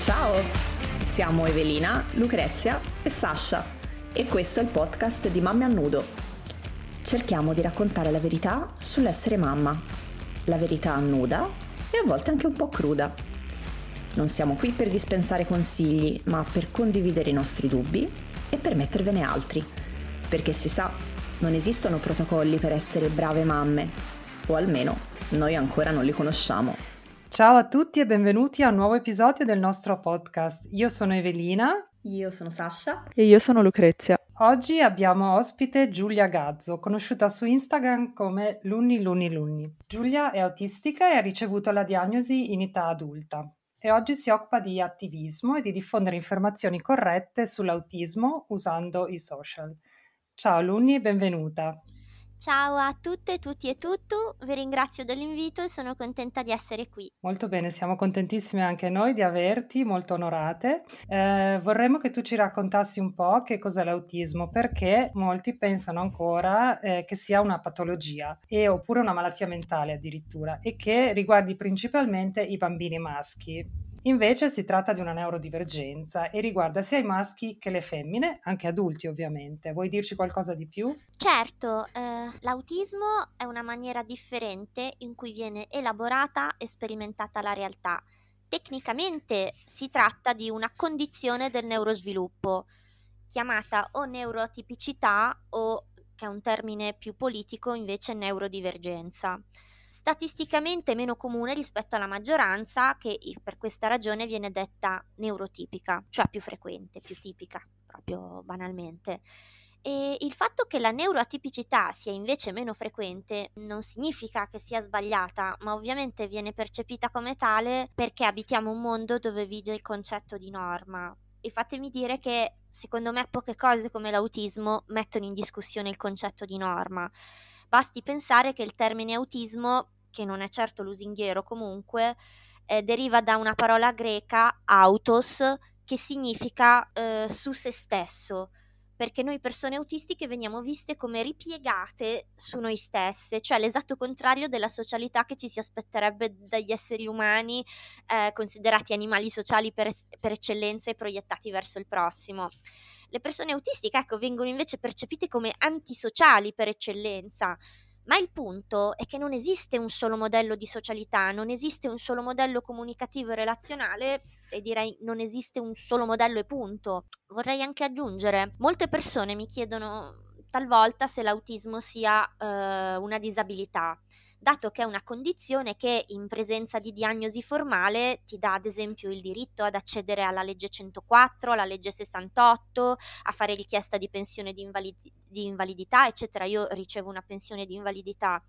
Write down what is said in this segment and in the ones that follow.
Ciao, siamo Evelina, Lucrezia e Sasha e questo è il podcast di Mamme a Nudo. Cerchiamo di raccontare la verità sull'essere mamma, la verità nuda e a volte anche un po' cruda. Non siamo qui per dispensare consigli, ma per condividere i nostri dubbi e per mettervene altri, perché si sa, non esistono protocolli per essere brave mamme, o almeno noi ancora non li conosciamo. Ciao a tutti e benvenuti a un nuovo episodio del nostro podcast. Io sono Evelina. Io sono Sasha. E io sono Lucrezia. Oggi abbiamo ospite Giulia Gazzo, conosciuta su Instagram come Lunni Lunni Lunni. Giulia è autistica e ha ricevuto la diagnosi in età adulta e oggi si occupa di attivismo e di diffondere informazioni corrette sull'autismo usando i social. Ciao Lunni e benvenuta. Ciao a tutte, tutti e tutto, vi ringrazio dell'invito e sono contenta di essere qui. Molto bene, siamo contentissime anche noi di averti, molto onorate. Eh, vorremmo che tu ci raccontassi un po' che cos'è l'autismo, perché molti pensano ancora eh, che sia una patologia e, oppure una malattia mentale addirittura e che riguardi principalmente i bambini maschi. Invece si tratta di una neurodivergenza e riguarda sia i maschi che le femmine, anche adulti ovviamente. Vuoi dirci qualcosa di più? Certo, eh, l'autismo è una maniera differente in cui viene elaborata e sperimentata la realtà. Tecnicamente si tratta di una condizione del neurosviluppo, chiamata o neurotipicità o, che è un termine più politico, invece neurodivergenza statisticamente meno comune rispetto alla maggioranza che per questa ragione viene detta neurotipica, cioè più frequente, più tipica, proprio banalmente. E il fatto che la neuroatipicità sia invece meno frequente non significa che sia sbagliata, ma ovviamente viene percepita come tale perché abitiamo un mondo dove vige il concetto di norma. E fatemi dire che secondo me poche cose come l'autismo mettono in discussione il concetto di norma. Basti pensare che il termine autismo, che non è certo lusinghiero comunque, eh, deriva da una parola greca autos che significa eh, su se stesso, perché noi persone autistiche veniamo viste come ripiegate su noi stesse, cioè l'esatto contrario della socialità che ci si aspetterebbe dagli esseri umani, eh, considerati animali sociali per, per eccellenza e proiettati verso il prossimo. Le persone autistiche, ecco, vengono invece percepite come antisociali per eccellenza. Ma il punto è che non esiste un solo modello di socialità, non esiste un solo modello comunicativo e relazionale e direi non esiste un solo modello e punto. Vorrei anche aggiungere, molte persone mi chiedono talvolta se l'autismo sia eh, una disabilità dato che è una condizione che in presenza di diagnosi formale ti dà ad esempio il diritto ad accedere alla legge 104, alla legge 68, a fare richiesta di pensione di, invalid- di invalidità, eccetera. Io ricevo una pensione di invalidità.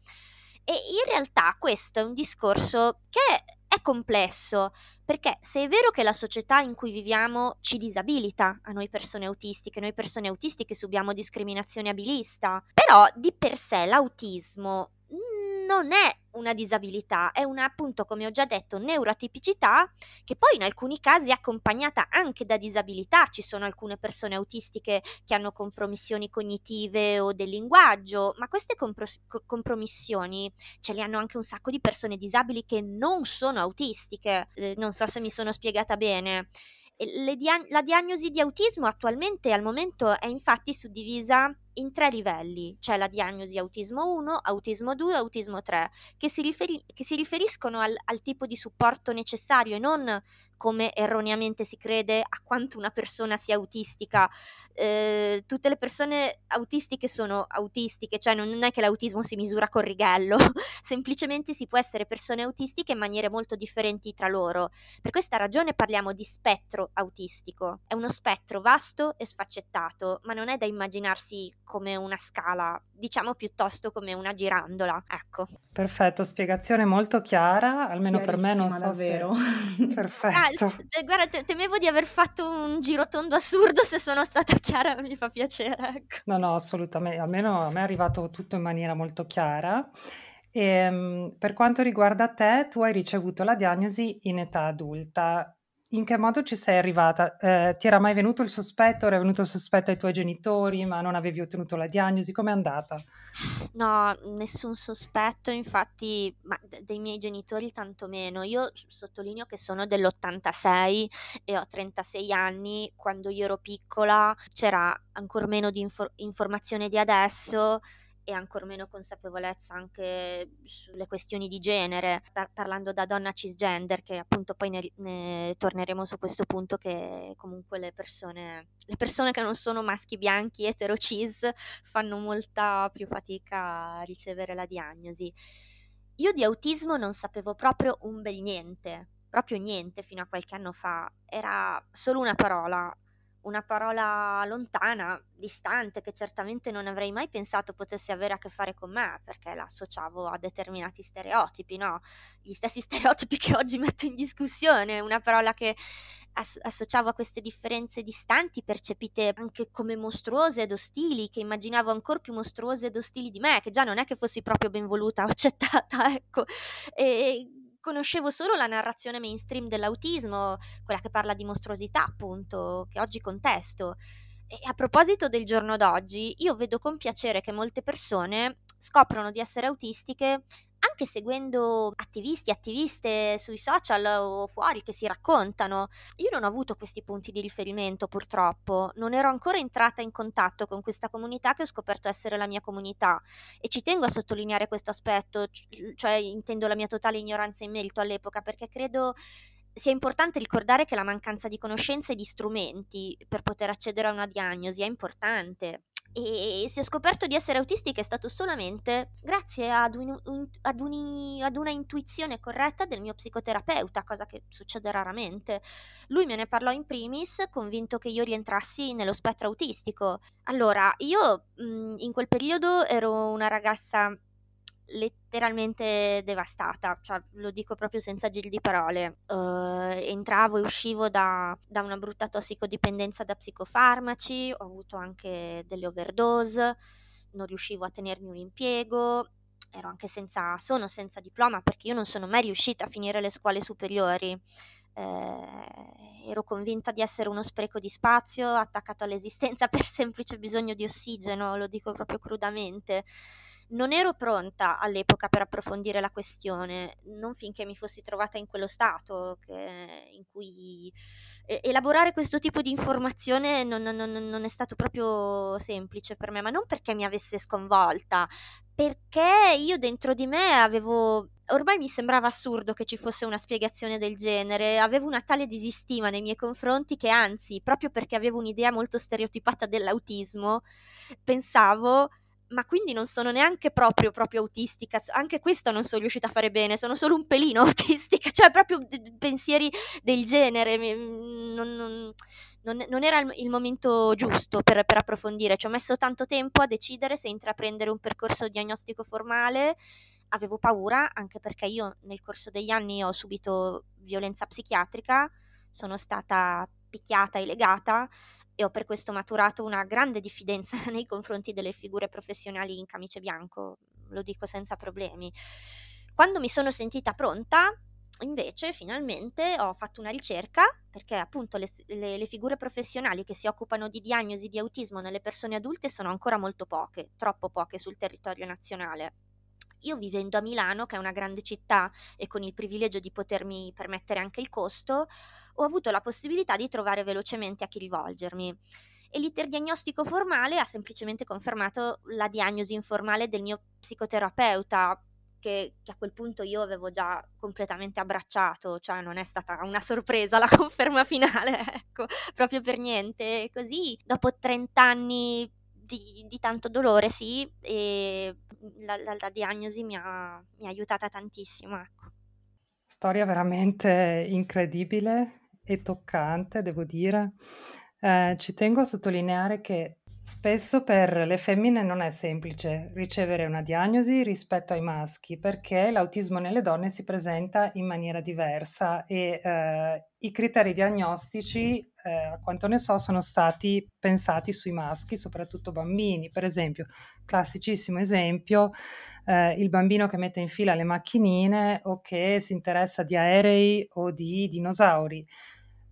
E in realtà questo è un discorso che è complesso, perché se è vero che la società in cui viviamo ci disabilita a noi persone autistiche, noi persone autistiche subiamo discriminazione abilista, però di per sé l'autismo non è una disabilità, è una, appunto, come ho già detto, neuroatipicità che poi in alcuni casi è accompagnata anche da disabilità. Ci sono alcune persone autistiche che hanno compromissioni cognitive o del linguaggio, ma queste compro- compromissioni ce le hanno anche un sacco di persone disabili che non sono autistiche. Eh, non so se mi sono spiegata bene. Dia- la diagnosi di autismo attualmente al momento è infatti suddivisa in tre livelli, c'è la diagnosi autismo 1, autismo 2 e autismo 3, che si, riferi- che si riferiscono al, al, tipo di supporto necessario e non come erroneamente si crede a quanto una persona sia autistica. Eh, tutte le persone autistiche sono autistiche, cioè non è che l'autismo si misura con righello, semplicemente si può essere persone autistiche in maniere molto differenti tra loro. Per questa ragione parliamo di spettro autistico. È uno spettro vasto e sfaccettato, ma non è da immaginarsi come una scala, diciamo piuttosto come una girandola, ecco. Perfetto, spiegazione molto chiara, almeno per me non so davvero. se... Perfetto. Ah, guarda, temevo di aver fatto un girotondo assurdo, se sono stata chiara mi fa piacere, ecco. No, no, assolutamente, almeno a me è arrivato tutto in maniera molto chiara. E, ehm, per quanto riguarda te, tu hai ricevuto la diagnosi in età adulta in che modo ci sei arrivata? Eh, ti era mai venuto il sospetto? Era venuto il sospetto ai tuoi genitori, ma non avevi ottenuto la diagnosi? Com'è andata? No, nessun sospetto, infatti, ma dei miei genitori tantomeno. Io sottolineo che sono dell'86 e ho 36 anni. Quando io ero piccola c'era ancora meno di infor- informazione di adesso e ancor meno consapevolezza anche sulle questioni di genere, par- parlando da donna cisgender, che appunto poi ne, ne, torneremo su questo punto che comunque le persone, le persone che non sono maschi bianchi etero cis fanno molta più fatica a ricevere la diagnosi. Io di autismo non sapevo proprio un bel niente, proprio niente fino a qualche anno fa, era solo una parola, una parola lontana, distante, che certamente non avrei mai pensato potesse avere a che fare con me, perché la associavo a determinati stereotipi, no? Gli stessi stereotipi che oggi metto in discussione, una parola che ass- associavo a queste differenze distanti, percepite anche come mostruose ed ostili, che immaginavo ancora più mostruose ed ostili di me, che già non è che fossi proprio ben voluta o accettata, ecco. E conoscevo solo la narrazione mainstream dell'autismo, quella che parla di mostruosità, appunto, che oggi contesto. E a proposito del giorno d'oggi, io vedo con piacere che molte persone scoprono di essere autistiche anche seguendo attivisti, attiviste sui social o fuori che si raccontano. Io non ho avuto questi punti di riferimento purtroppo, non ero ancora entrata in contatto con questa comunità che ho scoperto essere la mia comunità e ci tengo a sottolineare questo aspetto, cioè intendo la mia totale ignoranza in merito all'epoca perché credo sia importante ricordare che la mancanza di conoscenze e di strumenti per poter accedere a una diagnosi è importante. E se ho scoperto di essere autistica è stato solamente grazie ad, un, un, ad, un, ad, una intuizione corretta del mio psicoterapeuta, cosa che succede raramente. Lui me ne parlò in primis, convinto che io rientrassi nello spettro autistico. Allora, io mh, in quel periodo ero una ragazza letteralmente devastata, cioè lo dico proprio senza giri di parole. Uh, entravo e uscivo da, da, una brutta tossicodipendenza da psicofarmaci, ho avuto anche delle overdose, non riuscivo a tenermi un impiego, ero anche senza, sono senza diploma perché io non sono mai riuscita a finire le scuole superiori. Eh, ero convinta di essere uno spreco di spazio attaccato all'esistenza per semplice bisogno di ossigeno, lo dico proprio crudamente non ero pronta all'epoca per approfondire la questione, non finché mi fossi trovata in quello stato che, in cui elaborare questo tipo di informazione non, non, non, è stato proprio semplice per me, ma non perché mi avesse sconvolta, perché io dentro di me avevo ormai mi sembrava assurdo che ci fosse una spiegazione del genere, avevo una tale disistima nei miei confronti che anzi, proprio perché avevo un'idea molto stereotipata dell'autismo, pensavo ma quindi non sono neanche proprio, proprio autistica, anche questo non sono riuscita a fare bene, sono solo un pelino autistica, cioè proprio pensieri del genere, non, non, non, non era il, momento giusto per, per, approfondire, ci ho messo tanto tempo a decidere se intraprendere un percorso diagnostico formale, avevo paura anche perché io nel corso degli anni ho subito violenza psichiatrica, sono stata picchiata e legata e ho per questo maturato una grande diffidenza nei confronti delle figure professionali in camice bianco, lo dico senza problemi. Quando mi sono sentita pronta, invece, finalmente ho fatto una ricerca perché appunto le, le, le, figure professionali che si occupano di diagnosi di autismo nelle persone adulte sono ancora molto poche, troppo poche sul territorio nazionale. Io vivendo a Milano, che è una grande città e con il privilegio di potermi permettere anche il costo, ho avuto la possibilità di trovare velocemente a chi rivolgermi. E l'iter diagnostico formale ha semplicemente confermato la diagnosi informale del mio psicoterapeuta, che, che, a quel punto io avevo già completamente abbracciato, cioè non è stata una sorpresa la conferma finale, ecco, proprio per niente. Così, dopo 30 anni di, di tanto dolore, sì, la, la, la diagnosi mi ha, mi ha aiutata tantissimo, ecco. Storia veramente incredibile e toccante, devo dire. Eh, ci tengo a sottolineare che spesso per le femmine non è semplice ricevere una diagnosi rispetto ai maschi, perché l'autismo nelle donne si presenta in maniera diversa e eh, i criteri diagnostici, eh, a quanto ne so, sono stati pensati sui maschi, soprattutto bambini. Per esempio, classicissimo esempio, eh, il bambino che mette in fila le macchinine o che si interessa di aerei o di dinosauri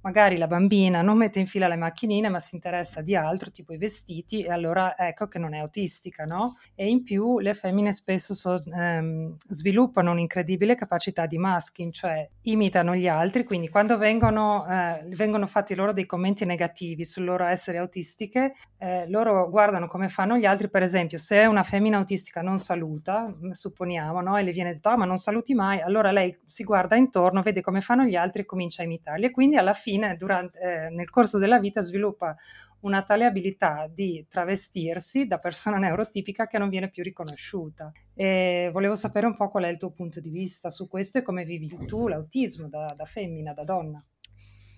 magari la bambina non mette in fila le macchinine ma si interessa di altro, tipo i vestiti, e allora ecco che non è autistica, no? E in più le femmine spesso so, ehm, sviluppano un'incredibile capacità di masking, cioè imitano gli altri, quindi quando vengono, eh, vengono fatti loro dei commenti negativi sul loro essere autistiche, eh, loro guardano come fanno gli altri, per esempio se una femmina autistica non saluta, supponiamo, no? E le viene detto, ah, ma non saluti mai, allora lei si guarda intorno, vede come fanno gli altri e comincia a imitarli e quindi alla fine fine, durante, eh, nel corso della vita, sviluppa una tale abilità di travestirsi da persona neurotipica che non viene più riconosciuta. E volevo sapere un po' qual è il tuo punto di vista su questo e come vivi tu l'autismo da, da femmina, da donna.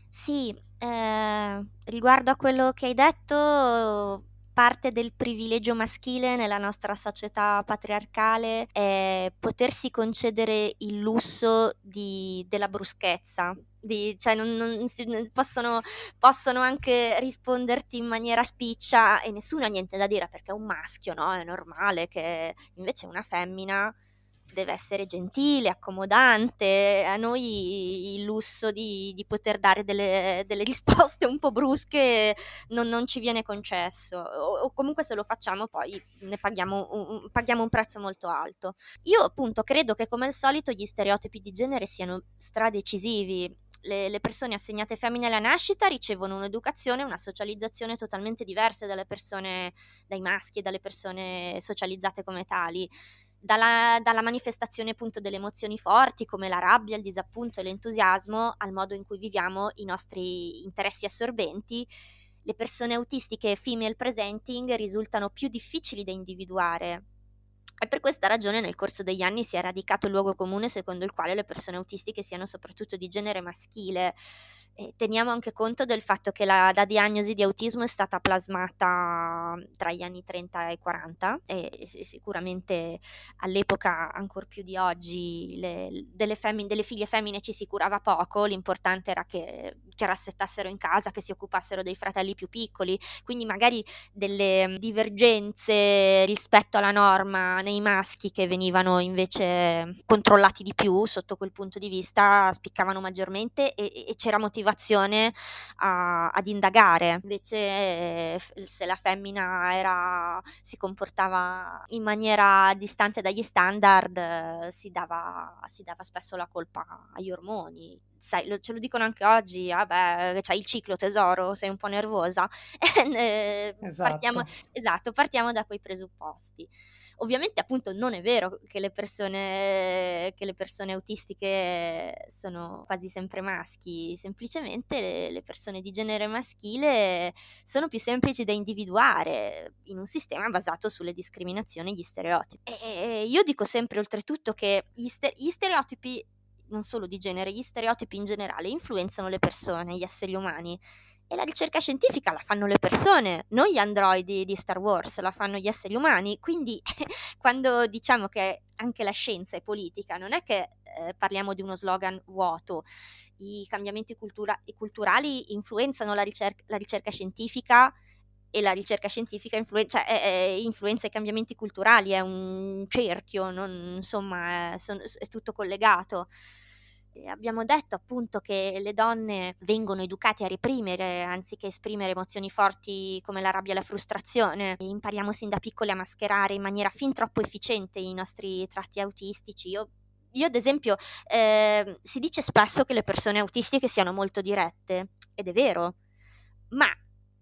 Sì, eh, riguardo a quello che hai detto, parte del privilegio maschile nella nostra società patriarcale è potersi concedere il lusso di, della bruschezza. Di, cioè non, non, possono, possono, anche risponderti in maniera spiccia e nessuno ha niente da dire perché è un maschio, no? È normale che invece una femmina deve essere gentile, accomodante, a noi il lusso di, di poter dare delle, delle, risposte un po' brusche non, non ci viene concesso o, o, comunque se lo facciamo poi ne paghiamo un, paghiamo un prezzo molto alto. Io appunto credo che come al solito gli stereotipi di genere siano stradecisivi le, le, persone assegnate femmine alla nascita ricevono un'educazione, una socializzazione totalmente diverse dalle persone, dai maschi e dalle persone socializzate come tali dalla, dalla, manifestazione appunto delle emozioni forti come la rabbia, il disappunto e l'entusiasmo al modo in cui viviamo i nostri interessi assorbenti, le persone autistiche female presenting risultano più difficili da individuare. E per questa ragione nel corso degli anni si è radicato il luogo comune secondo il quale le persone autistiche siano soprattutto di genere maschile. Teniamo anche conto del fatto che la, la, diagnosi di autismo è stata plasmata tra gli anni 30 e 40 e sicuramente all'epoca, ancora più di oggi, le, delle, femmine, delle, figlie femmine ci si curava poco, l'importante era che, che rassettassero in casa, che si occupassero dei fratelli più piccoli, quindi magari delle divergenze rispetto alla norma nei maschi che venivano invece controllati di più sotto quel punto di vista spiccavano maggiormente e, e c'era motivo motivazione a, ad indagare. Invece se la femmina era, si comportava in maniera distante dagli standard, si dava, si dava spesso la colpa agli ormoni. Sai, lo, ce lo dicono anche oggi, vabbè, c'hai il ciclo tesoro, sei un po' nervosa. esatto. Partiamo, esatto, partiamo da quei presupposti. Ovviamente appunto non è vero che le persone, che le persone autistiche sono quasi sempre maschi, semplicemente le, persone di genere maschile sono più semplici da individuare in un sistema basato sulle discriminazioni e gli stereotipi. E io dico sempre oltretutto che gli, ste- gli stereotipi non solo di genere, gli stereotipi in generale influenzano le persone, gli esseri umani e la ricerca scientifica la fanno le persone, non gli androidi di Star Wars, la fanno gli esseri umani. Quindi quando diciamo che anche la scienza è politica, non è che eh, parliamo di uno slogan vuoto. I cambiamenti cultura- culturali influenzano la, ricer- la, ricerca scientifica e la ricerca scientifica influ- cioè, è, è influenza i cambiamenti culturali, è un cerchio, non, insomma, è, son- è tutto collegato abbiamo detto appunto che le donne vengono educate a reprimere anziché esprimere emozioni forti come la rabbia e la frustrazione. E impariamo sin da piccole a mascherare in maniera fin troppo efficiente i nostri tratti autistici. Io io ad esempio eh, si dice spesso che le persone autistiche siano molto dirette ed è vero, ma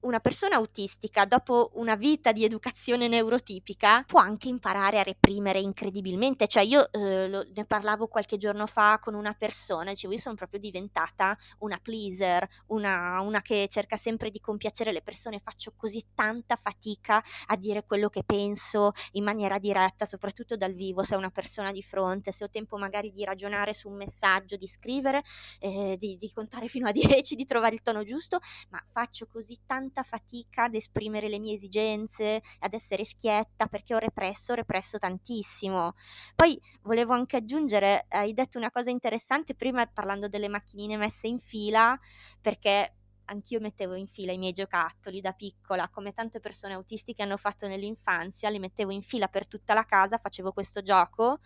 una persona autistica, dopo una vita di educazione neurotipica, può anche imparare a reprimere incredibilmente. Cioè, io eh, lo, ne parlavo qualche giorno fa con una persona, dicevo, io sono proprio diventata una pleaser, una, una che cerca sempre di compiacere le persone, faccio così tanta fatica a dire quello che penso in maniera diretta, soprattutto dal vivo, se ho una persona di fronte, se ho tempo magari di ragionare su un messaggio, di scrivere, eh, di, di contare fino a 10, di trovare il tono giusto, ma faccio così tanta tanta fatica ad esprimere le mie esigenze, ad essere schietta perché ho represso, ho represso tantissimo. Poi volevo anche aggiungere, hai detto una cosa interessante prima parlando delle macchinine messe in fila, perché anch'io mettevo in fila i miei giocattoli da piccola, come tante persone autistiche hanno fatto nell'infanzia, li mettevo in fila per tutta la casa, facevo questo gioco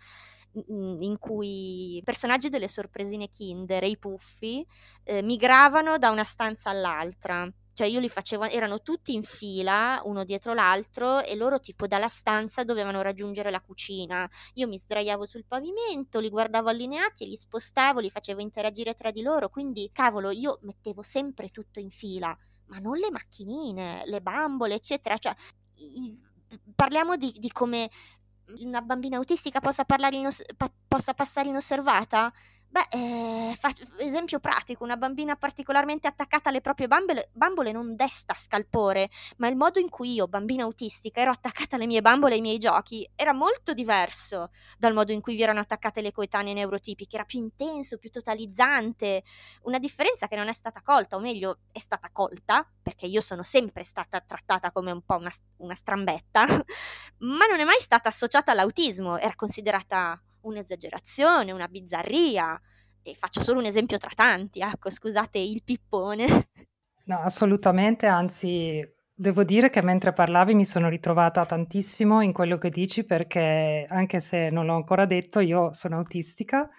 in cui i personaggi delle sorpresine Kinder i puffi eh, migravano da una stanza all'altra cioè io li facevo, erano tutti in fila, uno dietro l'altro, e loro tipo dalla stanza dovevano raggiungere la cucina. Io mi sdraiavo sul pavimento, li guardavo allineati, li spostavo, li facevo interagire tra di loro, quindi cavolo, io mettevo sempre tutto in fila, ma non le macchinine, le bambole, eccetera. Cioè, i, parliamo di, di, come una bambina autistica possa, inos- pa- possa passare inosservata? Beh, eh, faccio, esempio pratico, una bambina particolarmente attaccata alle proprie bambole, bambole, non desta scalpore, ma il modo in cui io, bambina autistica, ero attaccata alle mie bambole e ai miei giochi era molto diverso dal modo in cui vi erano attaccate le coetanee neurotipiche, era più intenso, più totalizzante, una differenza che non è stata colta, o meglio, è stata colta, perché io sono sempre stata trattata come un po' una, una strambetta, ma non è mai stata associata all'autismo, era considerata un'esagerazione, una bizzarria. E faccio solo un esempio tra tanti, ecco, scusate il pippone. No, assolutamente, anzi, devo dire che mentre parlavi mi sono ritrovata tantissimo in quello che dici perché, anche se non l'ho ancora detto, io sono autistica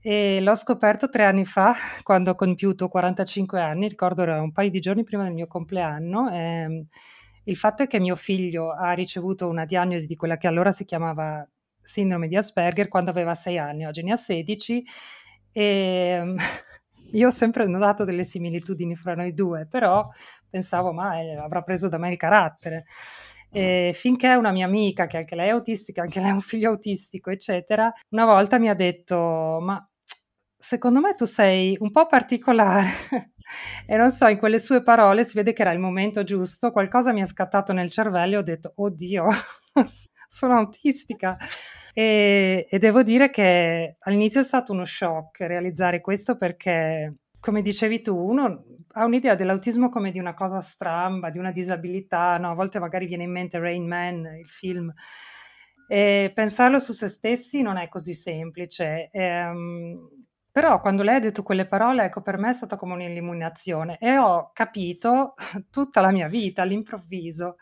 e l'ho scoperto tre anni fa, quando ho compiuto 45 anni, ricordo era un paio di giorni prima del mio compleanno. E, il fatto è che mio figlio ha ricevuto una diagnosi di quella che allora si chiamava sindrome di Asperger quando aveva 6 anni, oggi ne ha 16 e io ho sempre notato delle similitudini fra noi due, però pensavo, ma eh, avrà preso da me il carattere. E finché una mia amica, che anche lei è autistica, anche lei ha un figlio autistico, eccetera, una volta mi ha detto, ma secondo me tu sei un po' particolare. e non so, in quelle sue parole si vede che era il momento giusto, qualcosa mi è scattato nel cervello e ho detto, oddio, sono autistica. E, e, devo dire che all'inizio è stato uno shock realizzare questo perché, come dicevi tu, uno ha un'idea dell'autismo come di una cosa stramba, di una disabilità, no? a volte magari viene in mente Rain Man, il film, e pensarlo su se stessi non è così semplice. Ehm, però quando lei ha detto quelle parole, ecco, per me è stata come un'illuminazione e ho capito tutta la mia vita all'improvviso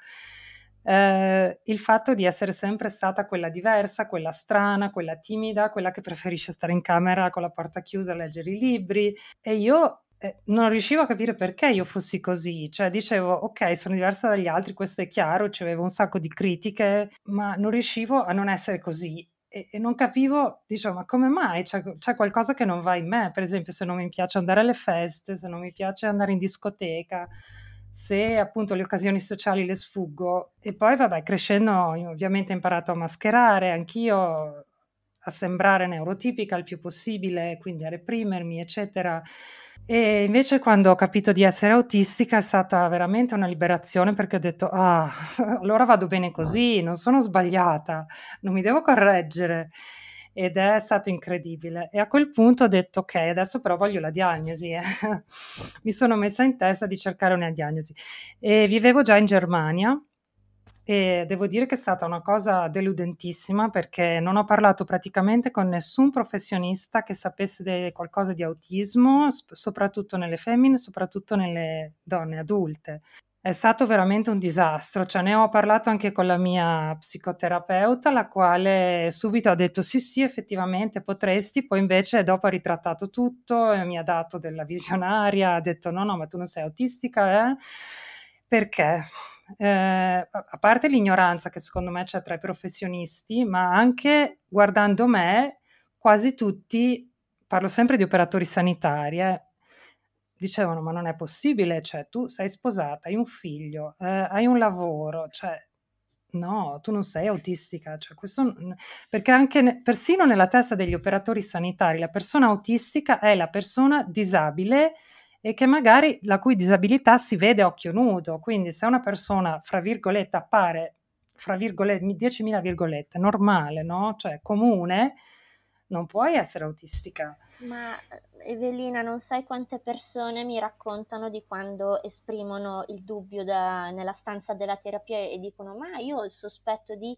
eh, il fatto di essere sempre stata quella diversa, quella strana, quella timida, quella che preferisce stare in camera con la porta chiusa a leggere i libri. E io eh, non riuscivo a capire perché io fossi così, cioè dicevo ok sono diversa dagli altri, questo è chiaro, avevo un sacco di critiche, ma non riuscivo a non essere così e, e non capivo, dicevo ma come mai? C'è, c'è qualcosa che non va in me, per esempio se non mi piace andare alle feste, se non mi piace andare in discoteca, se appunto le occasioni sociali le sfuggo. E poi, vabbè, crescendo ovviamente ho imparato a mascherare, anch'io a sembrare neurotipica il più possibile, quindi a reprimermi, eccetera. E invece quando ho capito di essere autistica è stata veramente una liberazione perché ho detto, ah, allora vado bene così, non sono sbagliata, non mi devo correggere ed è stato incredibile. E a quel punto ho detto, ok, adesso però voglio la diagnosi. Eh. Mi sono messa in testa di cercare una diagnosi. E vivevo già in Germania e devo dire che è stata una cosa deludentissima perché non ho parlato praticamente con nessun professionista che sapesse qualcosa di autismo, soprattutto nelle femmine, soprattutto nelle donne adulte. È stato veramente un disastro, cioè ne ho parlato anche con la mia psicoterapeuta, la quale subito ha detto sì, sì, effettivamente potresti, poi invece dopo ha ritrattato tutto e mi ha dato della visionaria, ha detto no, no, ma tu non sei autistica, eh? Perché? Eh, a parte l'ignoranza che secondo me c'è tra i professionisti, ma anche guardando me, quasi tutti, parlo sempre di operatori sanitari, eh, dicevano ma non è possibile, cioè tu sei sposata, hai un figlio, eh, hai un lavoro, cioè no, tu non sei autistica, cioè questo, perché anche ne, persino nella testa degli operatori sanitari la persona autistica è la persona disabile e che magari la cui disabilità si vede a occhio nudo, quindi se una persona, fra virgolette, appare, fra virgolette, 10.000 virgolette, normale, no? Cioè comune, non puoi essere autistica. Ma Evelina, non sai quante persone mi raccontano di quando esprimono il dubbio da, nella stanza della terapia e dicono: Ma io ho il sospetto di.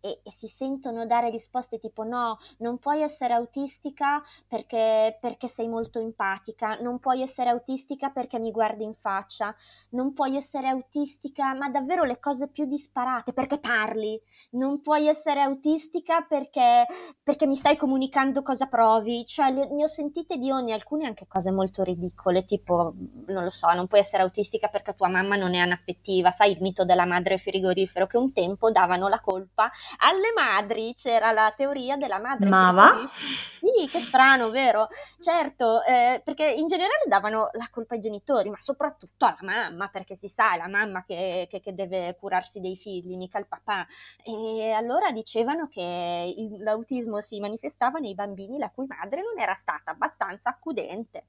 E, e, si sentono dare risposte tipo no, non puoi essere autistica perché, perché, sei molto empatica, non puoi essere autistica perché mi guardi in faccia, non puoi essere autistica, ma davvero le cose più disparate perché parli, non puoi essere autistica perché, perché mi stai comunicando cosa provi, cioè le, ne ho sentite di ogni, alcune anche cose molto ridicole, tipo non lo so, non puoi essere autistica perché tua mamma non è anaffettiva, sai il mito della madre frigorifero che un tempo davano la colpa alle madri c'era la teoria della madre. Ma va? Sì, che strano, vero? Certo, eh, perché in generale davano la colpa ai genitori, ma soprattutto alla mamma, perché si sa, è la mamma che, che, che deve curarsi dei figli, mica il papà. E allora dicevano che il, l'autismo si manifestava nei bambini la cui madre non era stata abbastanza accudente.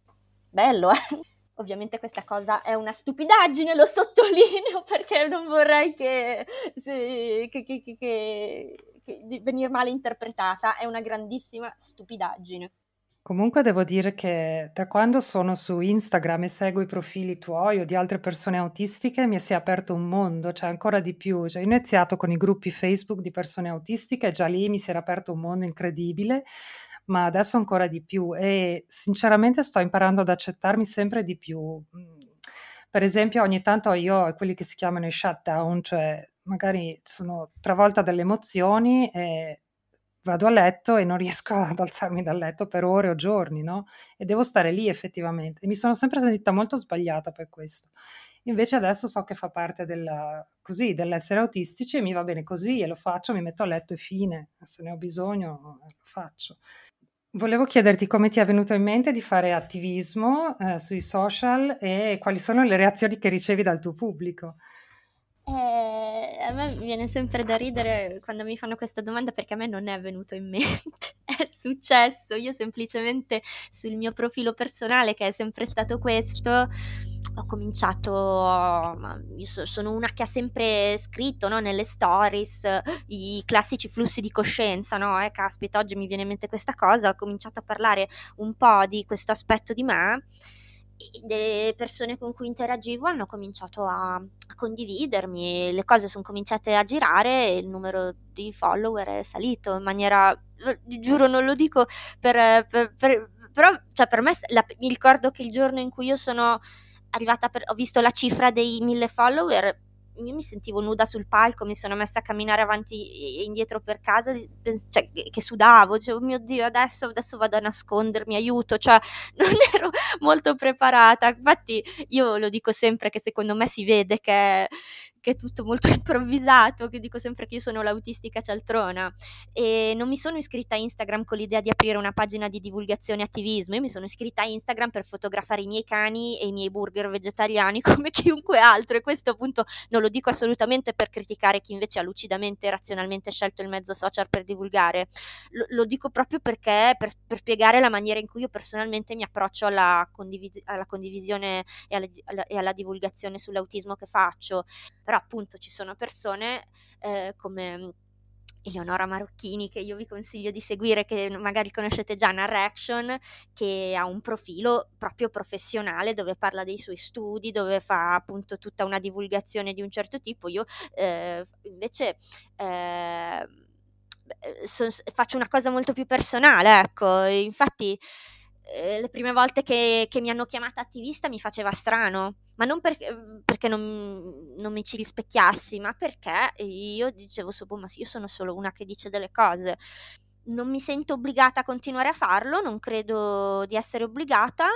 Bello, eh? Ovviamente questa cosa è una stupidaggine, lo sottolineo perché non vorrei che, che, che, che venire male interpretata, è una grandissima stupidaggine. Comunque devo dire che da quando sono su Instagram e seguo i profili tuoi o di altre persone autistiche mi si è aperto un mondo, cioè ancora di più. Cioè, ho iniziato con i gruppi Facebook di persone autistiche e già lì mi si era aperto un mondo incredibile ma adesso ancora di più e sinceramente sto imparando ad accettarmi sempre di più. Mhmm, per esempio, ogni tanto io ho quelli che si chiamano i shutdown, cioè magari sono travolta dalle emozioni e vado a letto e non riesco ad alzarmi dal letto per ore o giorni, no? E devo stare lì effettivamente. E mi sono sempre sentita molto sbagliata per questo. Invece adesso so che fa parte della, così, dell'essere autistici e mi va bene così e lo faccio, mi metto a letto e fine. Se ne ho bisogno, lo faccio. Volevo chiederti come ti è venuto in mente di fare attivismo eh, sui social e quali sono le reazioni che ricevi dal tuo pubblico. Eh, a me viene sempre da ridere quando mi fanno questa domanda perché a me non è venuto in mente, è successo, io semplicemente sul mio profilo personale che è sempre stato questo, ho cominciato, io sono una che ha sempre scritto no, nelle stories i classici flussi di coscienza, no? Eh, caspita, oggi mi viene in mente questa cosa, ho cominciato a parlare un po' di questo aspetto di me le persone con cui interagivo hanno cominciato a, a condividermi, le cose sono cominciate a girare e il numero di follower è salito in maniera, giuro non lo dico per, per, per però cioè per me la, mi ricordo che il giorno in cui io sono arrivata ho visto la cifra dei mille follower, io mi sentivo nuda sul palco, mi sono messa a camminare avanti e indietro per casa, cioè, che sudavo, cioè, oh mio Dio, adesso, adesso vado a nascondermi, aiuto, cioè non ero molto preparata. Infatti io lo dico sempre che secondo me si vede che, che è tutto molto improvvisato, che dico sempre che io sono l'autistica cialtrona e non mi sono iscritta a Instagram con l'idea di aprire una pagina di divulgazione e attivismo, io mi sono iscritta a Instagram per fotografare i miei cani e i miei burger vegetariani come chiunque altro e questo appunto non lo dico assolutamente per criticare chi invece ha lucidamente e razionalmente scelto il mezzo social per divulgare, lo, lo dico proprio perché per, per, spiegare la maniera in cui io personalmente mi approccio alla, condivis- alla condivisione e alla, alla, e alla divulgazione sull'autismo che faccio, però appunto ci sono persone eh, come Eleonora Marocchini che io vi consiglio di seguire, che magari conoscete già Narration, che ha un profilo proprio professionale dove parla dei suoi studi, dove fa appunto tutta una divulgazione di un certo tipo. Io eh, invece eh, so, faccio una cosa molto più personale, ecco, infatti eh, le prime volte che, che, mi hanno chiamata attivista mi faceva strano, ma non per, ehm, perché non, non, mi ci rispecchiassi, ma perché io dicevo, boh, ma io sono solo una che dice delle cose. Non mi sento obbligata a continuare a farlo, non credo di essere obbligata,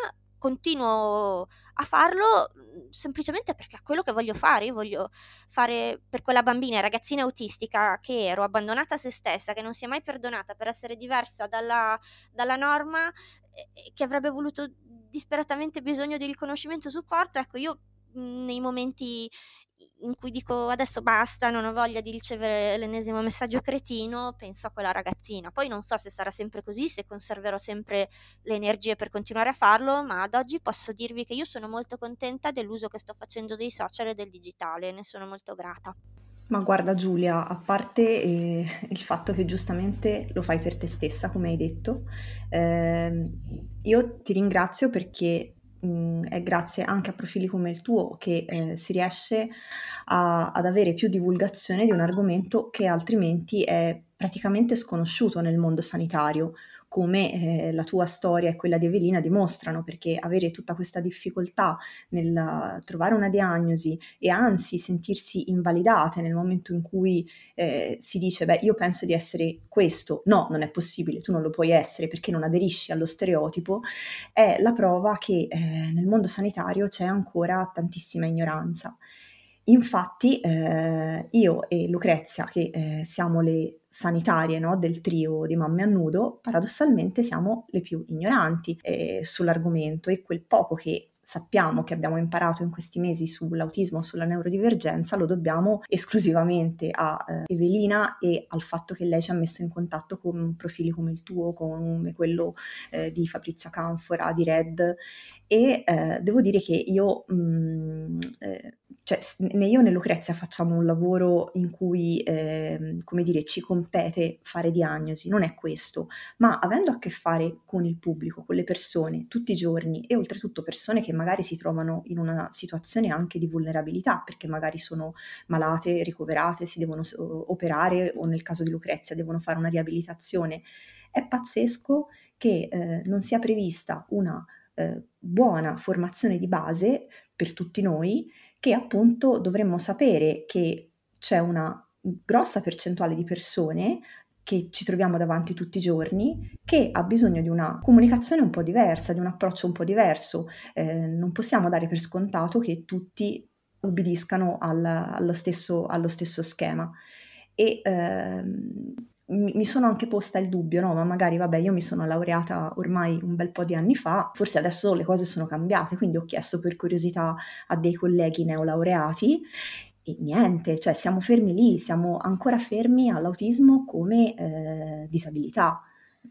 continuo a farlo mhmm, semplicemente perché è quello che voglio fare. Io voglio fare per quella bambina, ragazzina autistica che ero, abbandonata a se stessa, che non si è mai perdonata per essere diversa dalla, dalla norma, e che avrebbe voluto disperatamente bisogno di riconoscimento e supporto. Ecco, io nei momenti in cui dico adesso basta, non ho voglia di ricevere l'ennesimo messaggio cretino, penso a quella ragazzina. Poi non so se sarà sempre così, se conserverò sempre le energie per continuare a farlo, ma ad oggi posso dirvi che io sono molto contenta dell'uso che sto facendo dei social e del digitale, ne sono molto grata. Ma guarda Giulia, a parte eh, il fatto che giustamente lo fai per te stessa, come hai detto, eh, io ti ringrazio perché mh, mm, è grazie anche a profili come il tuo che eh, si riesce a, ad avere più divulgazione di un argomento che altrimenti è praticamente sconosciuto nel mondo sanitario come eh, la tua storia e quella di Evelina dimostrano, perché avere tutta questa difficoltà nel trovare una diagnosi e anzi sentirsi invalidate nel momento in cui eh, si dice, beh, io penso di essere questo, no, non è possibile, tu non lo puoi essere perché non aderisci allo stereotipo, è la prova che eh, nel mondo sanitario c'è ancora tantissima ignoranza. Infatti eh, io e Lucrezia, che eh, siamo le sanitarie no, del trio di mamme a nudo, paradossalmente siamo le più ignoranti eh, sull'argomento e quel poco che sappiamo che abbiamo imparato in questi mesi sull'autismo, sulla neurodivergenza, lo dobbiamo esclusivamente a eh, Evelina e al fatto che lei ci ha messo in contatto con profili come il tuo, come quello eh, di Fabrizia Canfora, di Red e eh, devo dire che io, mh, mm, eh, cioè, né io né Lucrezia facciamo un lavoro in cui, eh, come dire, ci compete fare diagnosi, non è questo, ma avendo a che fare con il pubblico, con le persone, tutti i giorni e oltretutto persone che magari si trovano in una situazione anche di vulnerabilità, perché magari sono malate, ricoverate, si devono operare o nel caso di Lucrezia devono fare una riabilitazione, è pazzesco che eh, non sia prevista una eh, buona formazione di base per tutti noi, che appunto dovremmo sapere che c'è una grossa percentuale di persone che ci troviamo davanti tutti i giorni, che ha bisogno di una comunicazione un po' diversa, di un approccio un po' diverso. Eh, non possiamo dare per scontato che tutti obbediscano al, allo, stesso, allo, stesso, schema. E ehm, mi sono anche posta il dubbio, no, ma magari vabbè, io mi sono laureata ormai un bel po' di anni fa, forse adesso le cose sono cambiate, quindi ho chiesto per curiosità a dei colleghi neolaureati e niente, cioè siamo fermi lì, siamo ancora fermi all'autismo come eh, disabilità.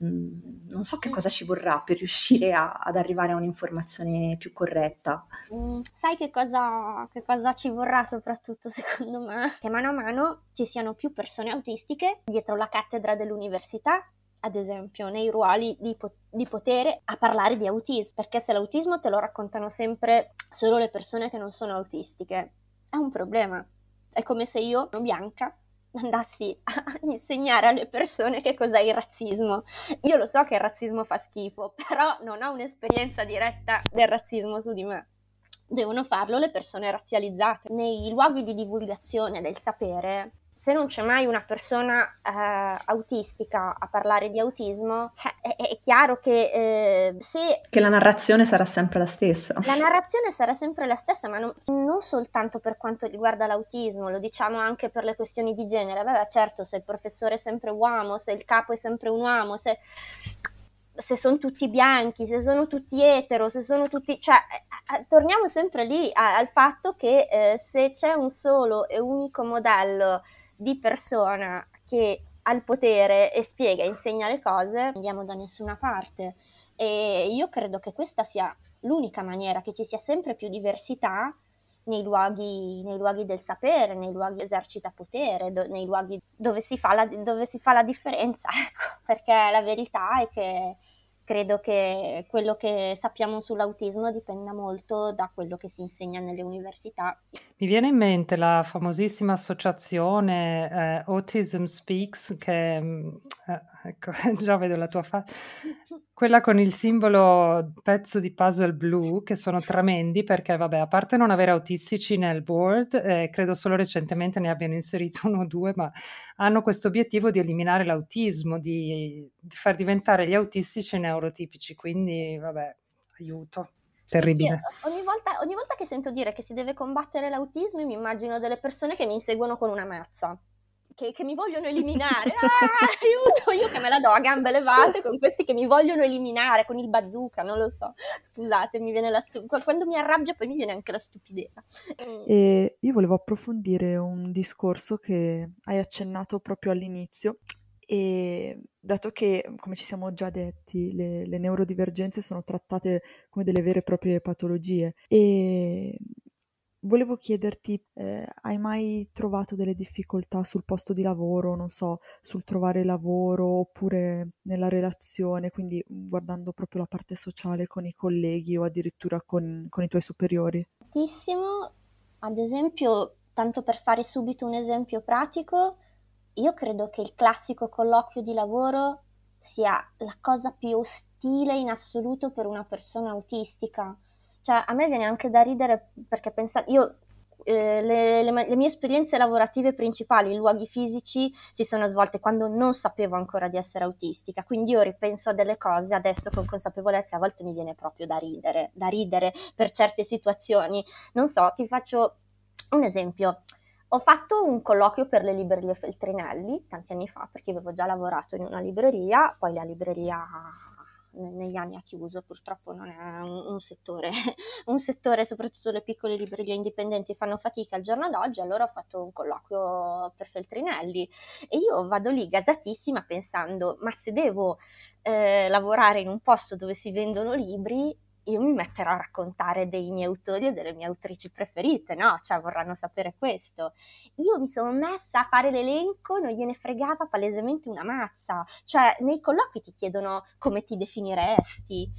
Mm, non so che cosa ci vorrà per riuscire a, ad arrivare a un'informazione più corretta. Mm, sai che cosa, che cosa ci vorrà soprattutto secondo me? Che mano a mano ci siano più persone autistiche dietro la cattedra dell'università ad esempio, nei ruoli di, po- di, potere a parlare di autismo, perché se l'autismo te lo raccontano sempre solo le persone che non sono autistiche, è un problema. È come se io, bianca, andassi a insegnare alle persone che cos'è il razzismo. Io lo so che il razzismo fa schifo, però non ho un'esperienza diretta del razzismo su di me. Devono farlo le persone razzializzate. Nei luoghi di divulgazione del sapere se non c'è mai una persona eh, autistica a parlare di autismo, eh, è, è, chiaro che eh, se... Che la narrazione sarà sempre la stessa. La narrazione sarà sempre la stessa, ma non, non, soltanto per quanto riguarda l'autismo, lo diciamo anche per le questioni di genere. Beh, certo, se il professore è sempre uomo, se il capo è sempre un uomo, se se sono tutti bianchi, se sono tutti etero, se sono tutti... cioè, eh, eh torniamo sempre lì a, al fatto che eh, se c'è un solo e unico modello di persona che ha il potere e spiega insegna le cose, andiamo da nessuna parte. E io credo che questa sia l'unica maniera, che ci sia sempre più diversità nei luoghi, nei luoghi del sapere, nei luoghi che esercita potere, do, nei luoghi dove si, la, dove si, fa la, differenza, ecco, perché la verità è che credo che quello che sappiamo sull'autismo dipenda molto da quello che si insegna nelle università. Mi viene in mente la famosissima associazione eh, Autism Speaks, che mm, eh, ecco, già vedo la tua faccia, quella con il simbolo pezzo di puzzle blu, che sono tremendi perché, vabbè, a parte non avere autistici nel board, eh, credo solo recentemente ne abbiano inserito uno o due, ma hanno questo obiettivo di eliminare l'autismo, di, di far diventare gli autistici neurotipici, quindi, vabbè, aiuto terribile. Sì, ogni, volta, ogni, volta, che sento dire che si deve combattere l'autismo, mi immagino delle persone che mi inseguono con una mazza. Che, che mi vogliono eliminare, ah, aiuto, io che me la do a gambe levate con questi che mi vogliono eliminare con il bazooka, non lo so. Scusate, mi viene la stu- quando mi arrabbio poi mi viene anche la stupidità. E io volevo approfondire un discorso che hai accennato proprio all'inizio, e dato che, come ci siamo già detti, le, le neurodivergenze sono trattate come delle vere e proprie patologie e volevo chiederti, eh, hai mai trovato delle difficoltà sul posto di lavoro, non so, sul trovare lavoro oppure nella relazione, quindi mm, guardando proprio la parte sociale con i colleghi o addirittura con, con i tuoi superiori? Tantissimo, ad esempio, tanto per fare subito un esempio pratico, io credo che il classico colloquio di lavoro sia la cosa più ostile in assoluto per una persona autistica cioè, a me viene anche da ridere perché pensa, io eh, le, le, le, mie esperienze lavorative principali in luoghi fisici si sono svolte quando non sapevo ancora di essere autistica, quindi io ripenso a delle cose adesso con consapevolezza, a volte mi viene proprio da ridere, da ridere per certe situazioni. Non so, ti faccio un esempio. Ho fatto un colloquio per le librerie Feltrinelli tanti anni fa perché avevo già lavorato in una libreria, poi la libreria negli anni ha chiuso, purtroppo non è un, un, settore, un settore, soprattutto le piccole librerie indipendenti fanno fatica al giorno d'oggi, allora ho fatto un colloquio per Feltrinelli e io vado lì gasatissima pensando, ma se devo eh, lavorare in un posto dove si vendono libri, io mi metterò a raccontare dei miei autori e delle mie autrici preferite, no? Cioè vorranno sapere questo. Io mi sono messa a fare l'elenco, non gliene fregava palesemente una mazza. Cioè nei colloqui ti chiedono come ti definiresti,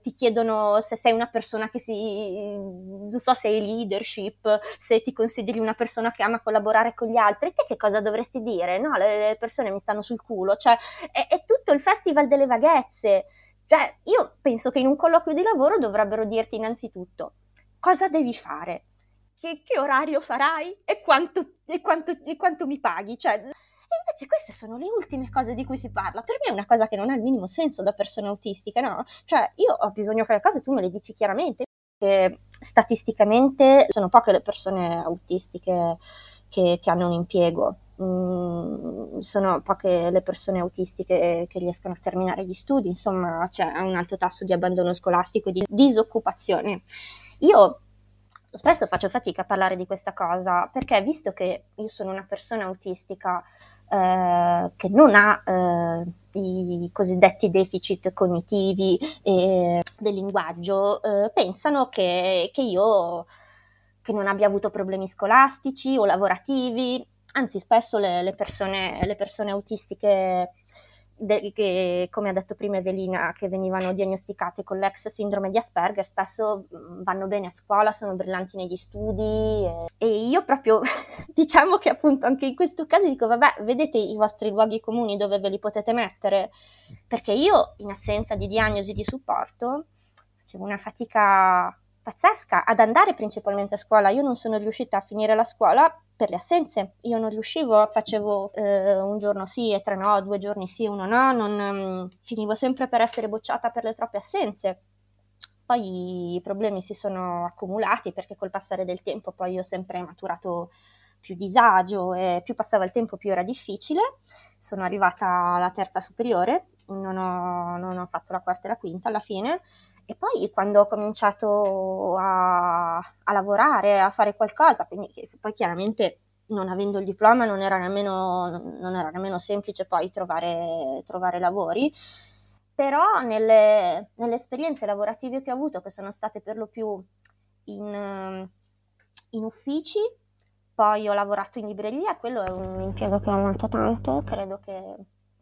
ti chiedono se sei una persona che si, non so se hai leadership, se ti consideri una persona che ama collaborare con gli altri, te che cosa dovresti dire? No, le persone mi stanno sul culo, cioè è, è tutto il festival delle vaghezze. Cioè, io penso che in un colloquio di lavoro dovrebbero dirti innanzitutto cosa devi fare, che, che orario farai e quanto, e, quanto, e quanto, mi paghi. Cioè, e invece queste sono le ultime cose di cui si parla. Per me è una cosa che non ha il minimo senso da persona autistica, no? Cioè, io ho bisogno che le cose tu me le dici chiaramente, che statisticamente sono poche le persone autistiche che, che hanno un impiego Mm, sono poche le persone autistiche che riescono a terminare gli studi, insomma c'è un alto tasso di abbandono scolastico e di disoccupazione. Io spesso faccio fatica a parlare di questa cosa perché visto che io sono una persona autistica eh, che non ha eh, i cosiddetti deficit cognitivi e del linguaggio, eh, pensano che, che io che non abbia avuto problemi scolastici o lavorativi anzi spesso le, le, persone, le persone, autistiche, de, che, come ha detto prima Evelina, che venivano diagnosticate con l'ex sindrome di Asperger, spesso mm, vanno bene a scuola, sono brillanti negli studi e, e io proprio diciamo che appunto anche in questo caso dico vabbè, vedete i vostri luoghi comuni dove ve li potete mettere? Perché io in assenza di diagnosi di supporto facevo una fatica pazzesca ad andare principalmente a scuola. Io non sono riuscita a finire la scuola per le assenze. Io non riuscivo, facevo eh, un giorno sì e tre no, due giorni sì e uno no, non, um, finivo sempre per essere bocciata per le troppe assenze. Poi i problemi si sono accumulati perché col passare del tempo poi ho sempre maturato più disagio e più passava il tempo più era difficile. Sono arrivata alla terza superiore, non ho, non ho fatto la quarta e la quinta alla fine e poi quando ho cominciato a, a lavorare, a fare qualcosa, quindi poi chiaramente non avendo il diploma non era nemmeno, non era nemmeno semplice poi trovare, trovare lavori, però nelle, nelle, esperienze lavorative che ho avuto, che sono state per lo più in, in uffici, poi ho lavorato in libreria, quello è un impiego che ho amato tanto, credo che,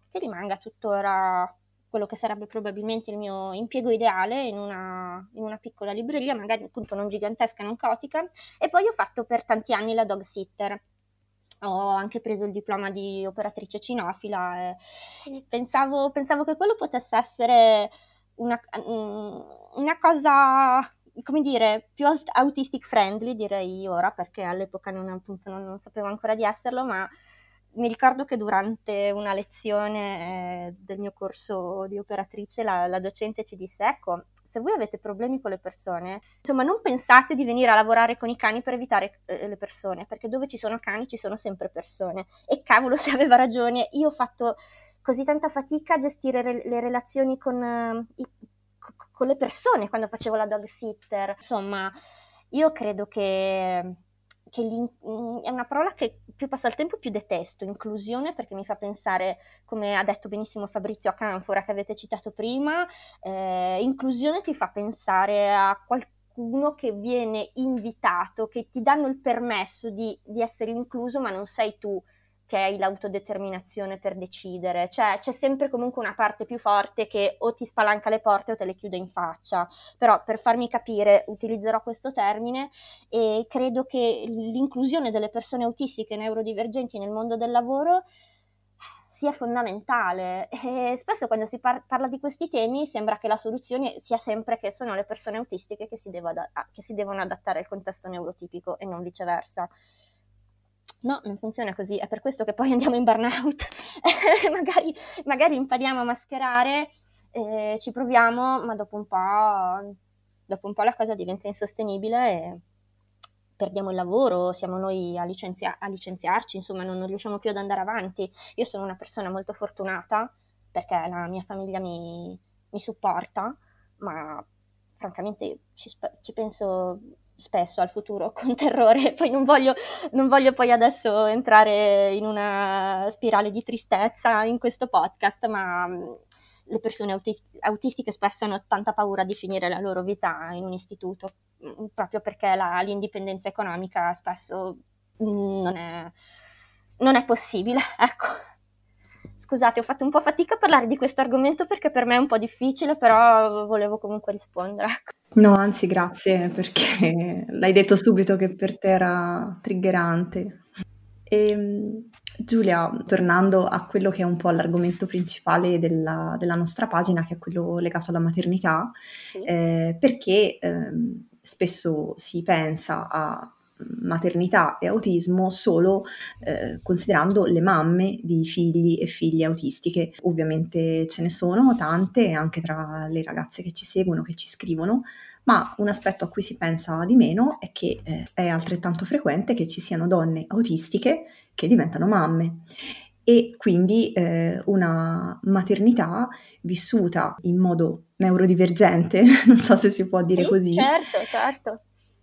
che rimanga tuttora quello che sarebbe probabilmente il mio impiego ideale in una, in una, piccola libreria, magari appunto non gigantesca, non caotica, e poi ho fatto per tanti anni la dog sitter. Ho anche preso il diploma di operatrice cinofila e pensavo, pensavo che quello potesse essere una, mm, una cosa come dire, più autistic friendly direi ora, perché all'epoca non, appunto, non, non sapevo ancora di esserlo, ma mi ricordo che durante una lezione eh, del mio corso di operatrice la, la, docente ci disse, ecco, se voi avete problemi con le persone, insomma non pensate di venire a lavorare con i cani per evitare eh, le persone, perché dove ci sono cani ci sono sempre persone. E cavolo, se aveva ragione, io ho fatto così tanta fatica a gestire re- le relazioni con, eh, i, con le persone quando facevo la dog sitter. Insomma, io credo che che mm, è una parola che più passa il tempo più detesto, inclusione, perché mi fa pensare, come ha detto benissimo Fabrizio a Canfora che avete citato prima, eh, inclusione ti fa pensare a qualcuno che viene invitato, che ti danno il permesso di, di essere incluso, ma non sei tu che hai l'autodeterminazione per decidere, cioè c'è sempre comunque una parte più forte che o ti spalanca le porte o te le chiude in faccia, però per farmi capire utilizzerò questo termine e credo che l'inclusione delle persone autistiche e neurodivergenti nel mondo del lavoro sia fondamentale. E spesso quando si par- parla di questi temi sembra che la soluzione sia sempre che sono le persone autistiche che si, ad- che si devono adattare al contesto neurotipico e non viceversa. No, non funziona così, è per questo che poi andiamo in burnout. magari, magari, impariamo a mascherare, eh, ci proviamo, ma dopo un, dopo un po', la cosa diventa insostenibile e perdiamo il lavoro, siamo noi a, licenzia- a licenziarci, insomma non, non, riusciamo più ad andare avanti. Io sono una persona molto fortunata perché la mia famiglia mi, mi supporta, ma francamente ci, ci penso spesso al futuro con terrore, poi non voglio, non voglio poi adesso entrare in una spirale di tristezza in questo podcast, ma mm, le persone autis- autistiche spesso hanno tanta paura di finire la loro vita in un istituto, mm, proprio perché la, l'indipendenza economica spesso mm, non è, non è possibile, ecco. Scusate, ho fatto un po' fatica a parlare di questo argomento perché per me è un po' difficile, però volevo comunque rispondere. Ecco. No, anzi, grazie perché l'hai detto subito che per te era triggerante. E, ehm, Giulia, tornando a quello che è un po' l'argomento principale della, della nostra pagina, che è quello legato alla maternità, sì. eh, perché eh, spesso si pensa a maternità e autismo solo eh, considerando le mamme di figli e figlie autistiche. Ovviamente ce ne sono tante anche tra le ragazze che ci seguono, che ci scrivono, ma un aspetto a cui si pensa di meno è che eh, è altrettanto frequente che ci siano donne autistiche che diventano mamme e quindi eh, una maternità vissuta in modo neurodivergente, non so se si può dire sì, così. Certo, certo.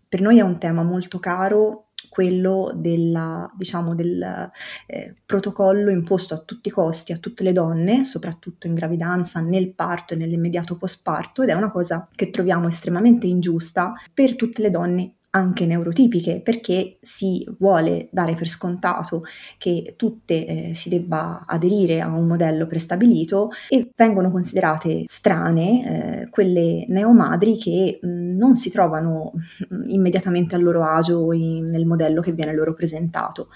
Per noi è un tema molto caro quello della, diciamo, del eh, protocollo imposto a tutti i costi a tutte le donne, soprattutto in gravidanza, nel parto e nell'immediato postparto, ed è una cosa che troviamo estremamente ingiusta per tutte le donne anche neurotipiche, perché si vuole dare per scontato che tutte eh, si debba aderire a un modello prestabilito e vengono considerate strane eh, quelle neomadri che mh, non si trovano mh, immediatamente a loro agio in, nel modello che viene loro presentato.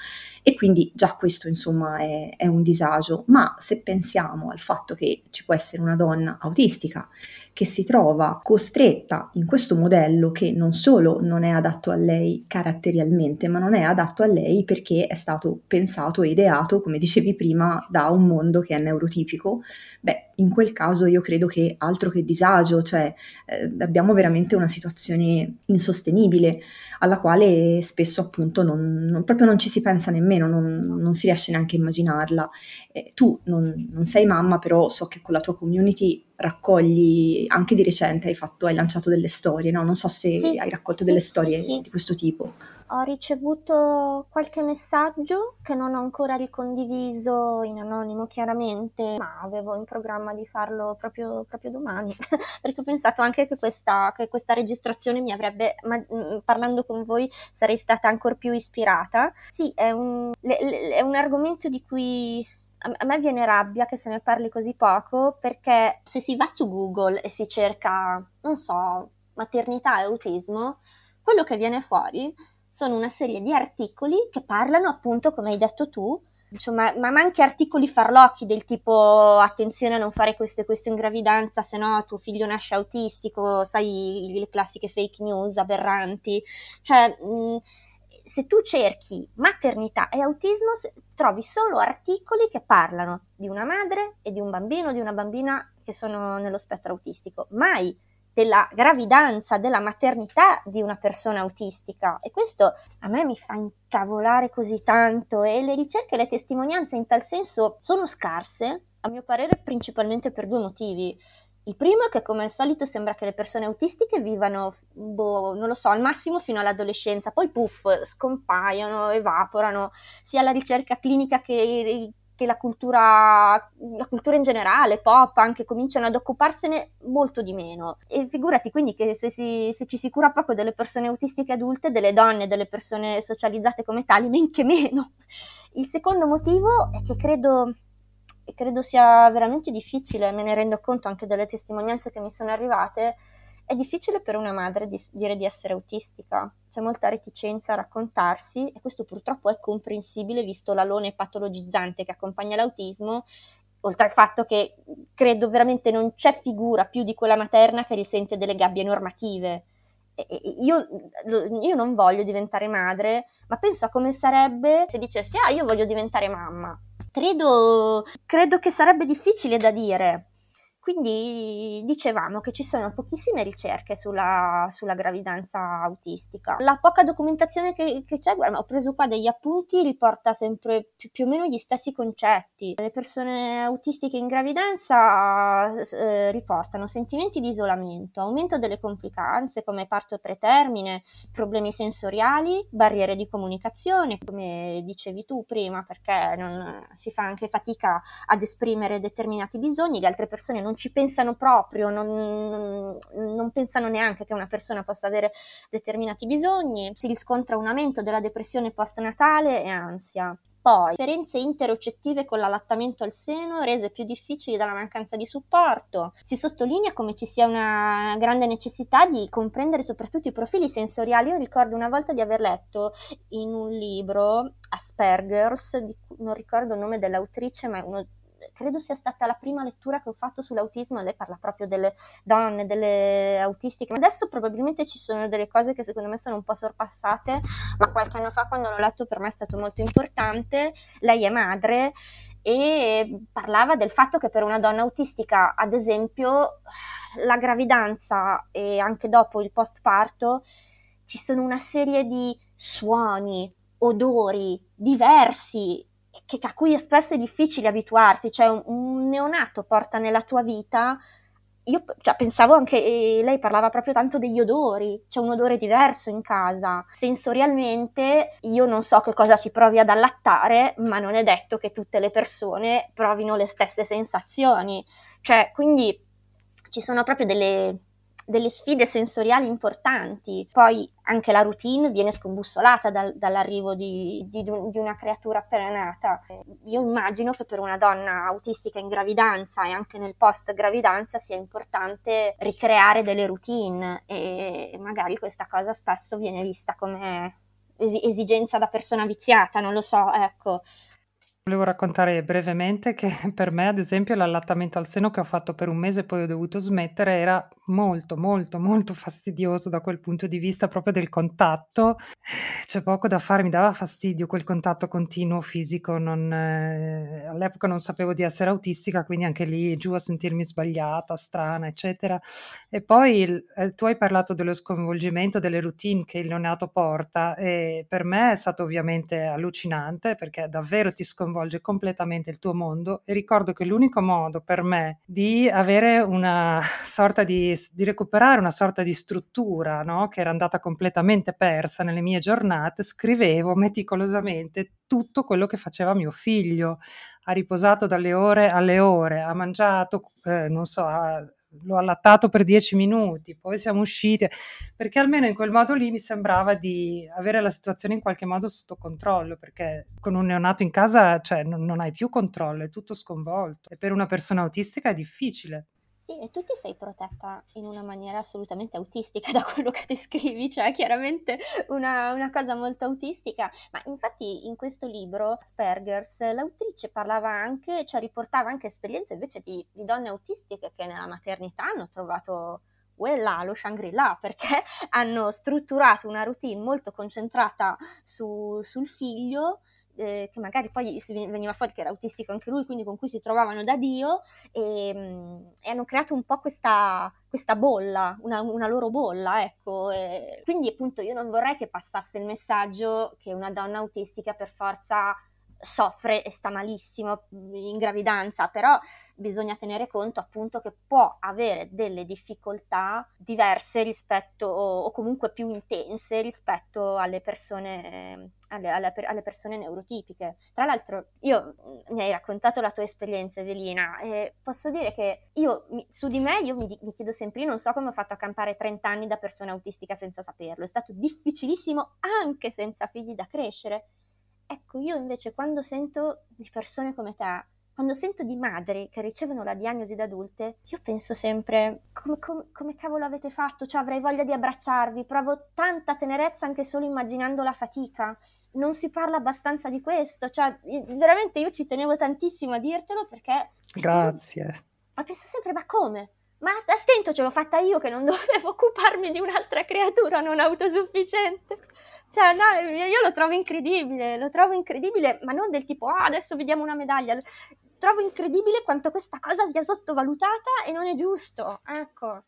E quindi già questo insomma è, è un disagio, ma se pensiamo al fatto che ci può essere una donna autistica, che si trova costretta in questo modello che non solo non è adatto a lei caratterialmente, ma non è adatto a lei perché è stato pensato e ideato, come dicevi prima, da un mondo che è neurotipico, beh, in quel caso io credo che altro che disagio, cioè eh, abbiamo veramente una situazione insostenibile alla quale spesso appunto non, non, proprio non ci si pensa nemmeno, non, non si riesce neanche a immaginarla. Eh, tu non, non, sei mamma, però so che con la tua community raccogli, anche di recente hai, fatto, hai lanciato delle storie, no? Non so se sì, hai raccolto delle storie sì. di questo tipo ho ricevuto qualche messaggio che non ho ancora ricondiviso in anonimo chiaramente, ma avevo in programma di farlo proprio, proprio domani, perché ho pensato anche che questa, che questa registrazione mi avrebbe, ma, mm, parlando con voi, sarei stata ancora più ispirata. Sì, è un, è un argomento di cui a me viene rabbia che se ne parli così poco perché se si va su Google e si cerca, non so, maternità e autismo, quello che viene fuori sono una serie di articoli che parlano appunto, come hai detto tu, insomma, ma anche articoli farlocchi del tipo attenzione a non fare questo e questo in gravidanza, se no tuo figlio nasce autistico, sai, le classiche fake news aberranti. Cioè, mh, se tu cerchi maternità e autismo, trovi solo articoli che parlano di una madre e di un bambino, di una bambina che sono nello spettro autistico. Mai della gravidanza, della maternità di una persona autistica e questo a me mi fa incavolare così tanto e le ricerche e le testimonianze in tal senso sono scarse, a mio parere principalmente per due motivi. Il primo è che come al solito sembra che le persone autistiche vivano, boh, non lo so, al massimo fino all'adolescenza, poi puff, scompaiono, evaporano, sia la ricerca clinica che che la cultura, la cultura in generale, pop, anche cominciano ad occuparsene molto di meno. E figurati quindi che se, si, se ci si cura poco delle persone autistiche adulte, delle donne, delle persone socializzate come tali, men che meno. Il secondo motivo è che credo, credo sia veramente difficile, me ne rendo conto anche dalle testimonianze che mi sono arrivate, è difficile per una madre di, dire di essere autistica, c'è molta reticenza a raccontarsi e questo purtroppo è comprensibile visto l'alone patologizzante che accompagna l'autismo, oltre al fatto che credo veramente non c'è figura più di quella materna che risente delle gabbie normative. Io, io, non voglio diventare madre, ma penso a come sarebbe se dicessi, ah, io voglio diventare mamma. Credo, credo che sarebbe difficile da dire, quindi dicevamo che ci sono pochissime ricerche sulla, sulla gravidanza autistica. La poca documentazione che, che, c'è, guarda, ho preso qua degli appunti, riporta sempre più, più, o meno gli stessi concetti. Le persone autistiche in gravidanza eh, riportano sentimenti di isolamento, aumento delle complicanze come parto pretermine, problemi sensoriali, barriere di comunicazione, come dicevi tu prima, perché non, si fa anche fatica ad esprimere determinati bisogni, le altre persone non non ci pensano proprio, non, non, pensano neanche che una persona possa avere determinati bisogni, si riscontra un aumento della depressione postnatale e ansia. Poi, differenze interocettive con l'allattamento al seno rese più difficili dalla mancanza di supporto. Si sottolinea come ci sia una grande necessità di comprendere soprattutto i profili sensoriali. Io ricordo una volta di aver letto in un libro Asperger's, di, non ricordo il nome dell'autrice, ma è uno credo sia stata la prima lettura che ho fatto sull'autismo, lei parla proprio delle donne, delle autistiche, adesso probabilmente ci sono delle cose che secondo me sono un po' sorpassate, ma qualche anno fa quando l'ho letto per me è stato molto importante, lei è madre e parlava del fatto che per una donna autistica, ad esempio, la gravidanza e anche dopo il postparto ci sono una serie di suoni, odori diversi che, a cui spesso è difficile abituarsi, cioè un, un neonato porta nella tua vita io cioè, pensavo anche, lei parlava proprio tanto degli odori, c'è un odore diverso in casa. Sensorialmente io non so che cosa si provi ad allattare, ma non è detto che tutte le persone provino le stesse sensazioni. Cioè, quindi ci sono proprio delle, delle sfide sensoriali importanti, poi anche la routine viene scombussolata dal, dall'arrivo di, di, di, una creatura appena nata. Io immagino che per una donna autistica in gravidanza e anche nel post gravidanza sia importante ricreare delle routine e magari questa cosa spesso viene vista come esigenza da persona viziata, non lo so, ecco. Volevo raccontare brevemente che per me, ad esempio, l'allattamento al seno che ho fatto per un mese e poi ho dovuto smettere era molto, molto, molto fastidioso da quel punto di vista proprio del contatto. C'è poco da fare, mi dava fastidio quel contatto continuo fisico. Non, eh, all'epoca non sapevo di essere autistica, quindi anche lì giù a sentirmi sbagliata, strana, eccetera. E poi eh, tu hai parlato dello sconvolgimento, delle routine che il neonato porta e per me è stato ovviamente allucinante perché davvero ti sconvolge sconvolge completamente il tuo mondo e ricordo che l'unico modo per me di avere una sorta di, di recuperare una sorta di struttura no? che era andata completamente persa nelle mie giornate, scrivevo meticolosamente tutto quello che faceva mio figlio. Ha riposato dalle ore alle ore, ha mangiato, eh, non so, ha l'ho allattato per dieci minuti, poi siamo usciti, perché almeno in quel modo lì mi sembrava di avere la situazione in qualche modo sotto controllo, perché con un neonato in casa cioè, non, non hai più controllo, è tutto sconvolto e per una persona autistica è difficile. Sì, e tu ti sei protetta in una maniera assolutamente autistica da quello che descrivi, cioè chiaramente una, una cosa molto autistica, ma infatti in questo libro, Asperger's, l'autrice parlava anche, cioè riportava anche esperienze invece di, di donne autistiche che nella maternità hanno trovato quella, lo Shangri-La, perché hanno strutturato una routine molto concentrata su, sul figlio eh, che magari poi veniva fuori che era autistico anche lui, quindi con cui si trovavano da Dio e, mm, e hanno creato un po' questa, questa bolla, una, una, loro bolla, ecco. E quindi appunto io non vorrei che passasse il messaggio che una donna autistica per forza soffre e sta malissimo in gravidanza, però bisogna tenere conto appunto che può avere delle difficoltà diverse rispetto o comunque più intense rispetto alle persone alle, alle, alle, persone neurotipiche. Tra l'altro, io mm, mi hai raccontato la tua esperienza, Evelina, e posso dire che io su di me io mi, mi chiedo sempre, io non so come ho fatto a campare 30 anni da persona autistica senza saperlo, è stato difficilissimo anche senza figli da crescere. Ecco, io invece quando sento di persone come te, quando sento di madri che ricevono la diagnosi da adulte, io penso sempre come, come, come, cavolo avete fatto? Cioè avrei voglia di abbracciarvi, provo tanta tenerezza anche solo immaginando la fatica. Non si parla abbastanza di questo, cioè veramente io ci tenevo tantissimo a dirtelo perché... Grazie. Ma penso sempre, ma come? Ma a stento ce l'ho fatta io che non dovevo occuparmi di un'altra creatura non autosufficiente. Cioè, no, io lo trovo incredibile, lo trovo incredibile, ma non del tipo, ah, adesso vediamo una medaglia trovo incredibile quanto questa cosa sia sottovalutata e non è giusto. Ecco.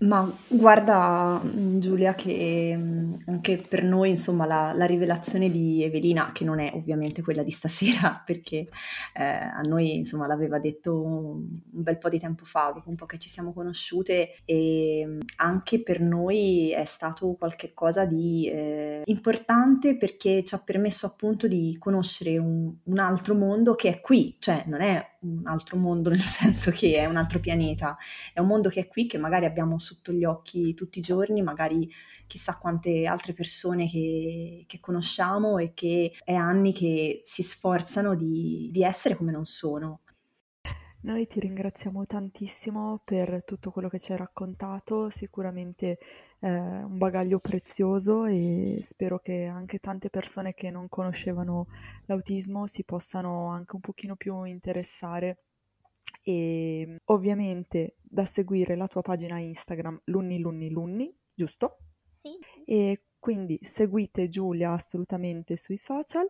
Ma guarda Giulia che mm, anche per noi insomma la, la, rivelazione di Evelina, che non è ovviamente quella di stasera perché eh, a noi insomma l'aveva detto un bel po' di tempo fa, dopo un po' che ci siamo conosciute e mm, anche per noi è stato qualcosa di eh, importante perché ci ha permesso appunto di conoscere un, un altro mondo che è qui, cioè non è un altro mondo nel senso che è un altro pianeta, è un mondo che è qui, che magari abbiamo sotto gli occhi tutti i giorni, magari chissà quante altre persone che, che conosciamo e che è anni che si sforzano di, di essere come non sono. Noi ti ringraziamo tantissimo per tutto quello che ci hai raccontato, sicuramente eh, un bagaglio prezioso e spero che anche tante persone che non conoscevano l'autismo si possano anche un pochino più interessare e ovviamente da seguire la tua pagina Instagram Lunni Lunni Lunni, giusto? Sì. E quindi seguite Giulia assolutamente sui social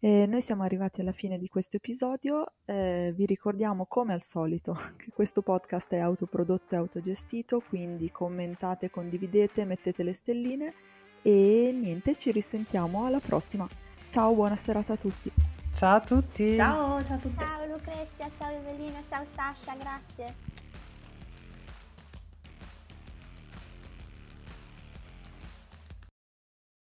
e noi siamo arrivati alla fine di questo episodio, eh, vi ricordiamo come al solito che questo podcast è autoprodotto e autogestito, quindi commentate, condividete, mettete le stelline e niente, ci risentiamo alla prossima. Ciao, buona serata a tutti. Ciao a tutti. Ciao, ciao a tutti. Ciao Lucrezia, ciao Evelina, ciao Sasha, grazie.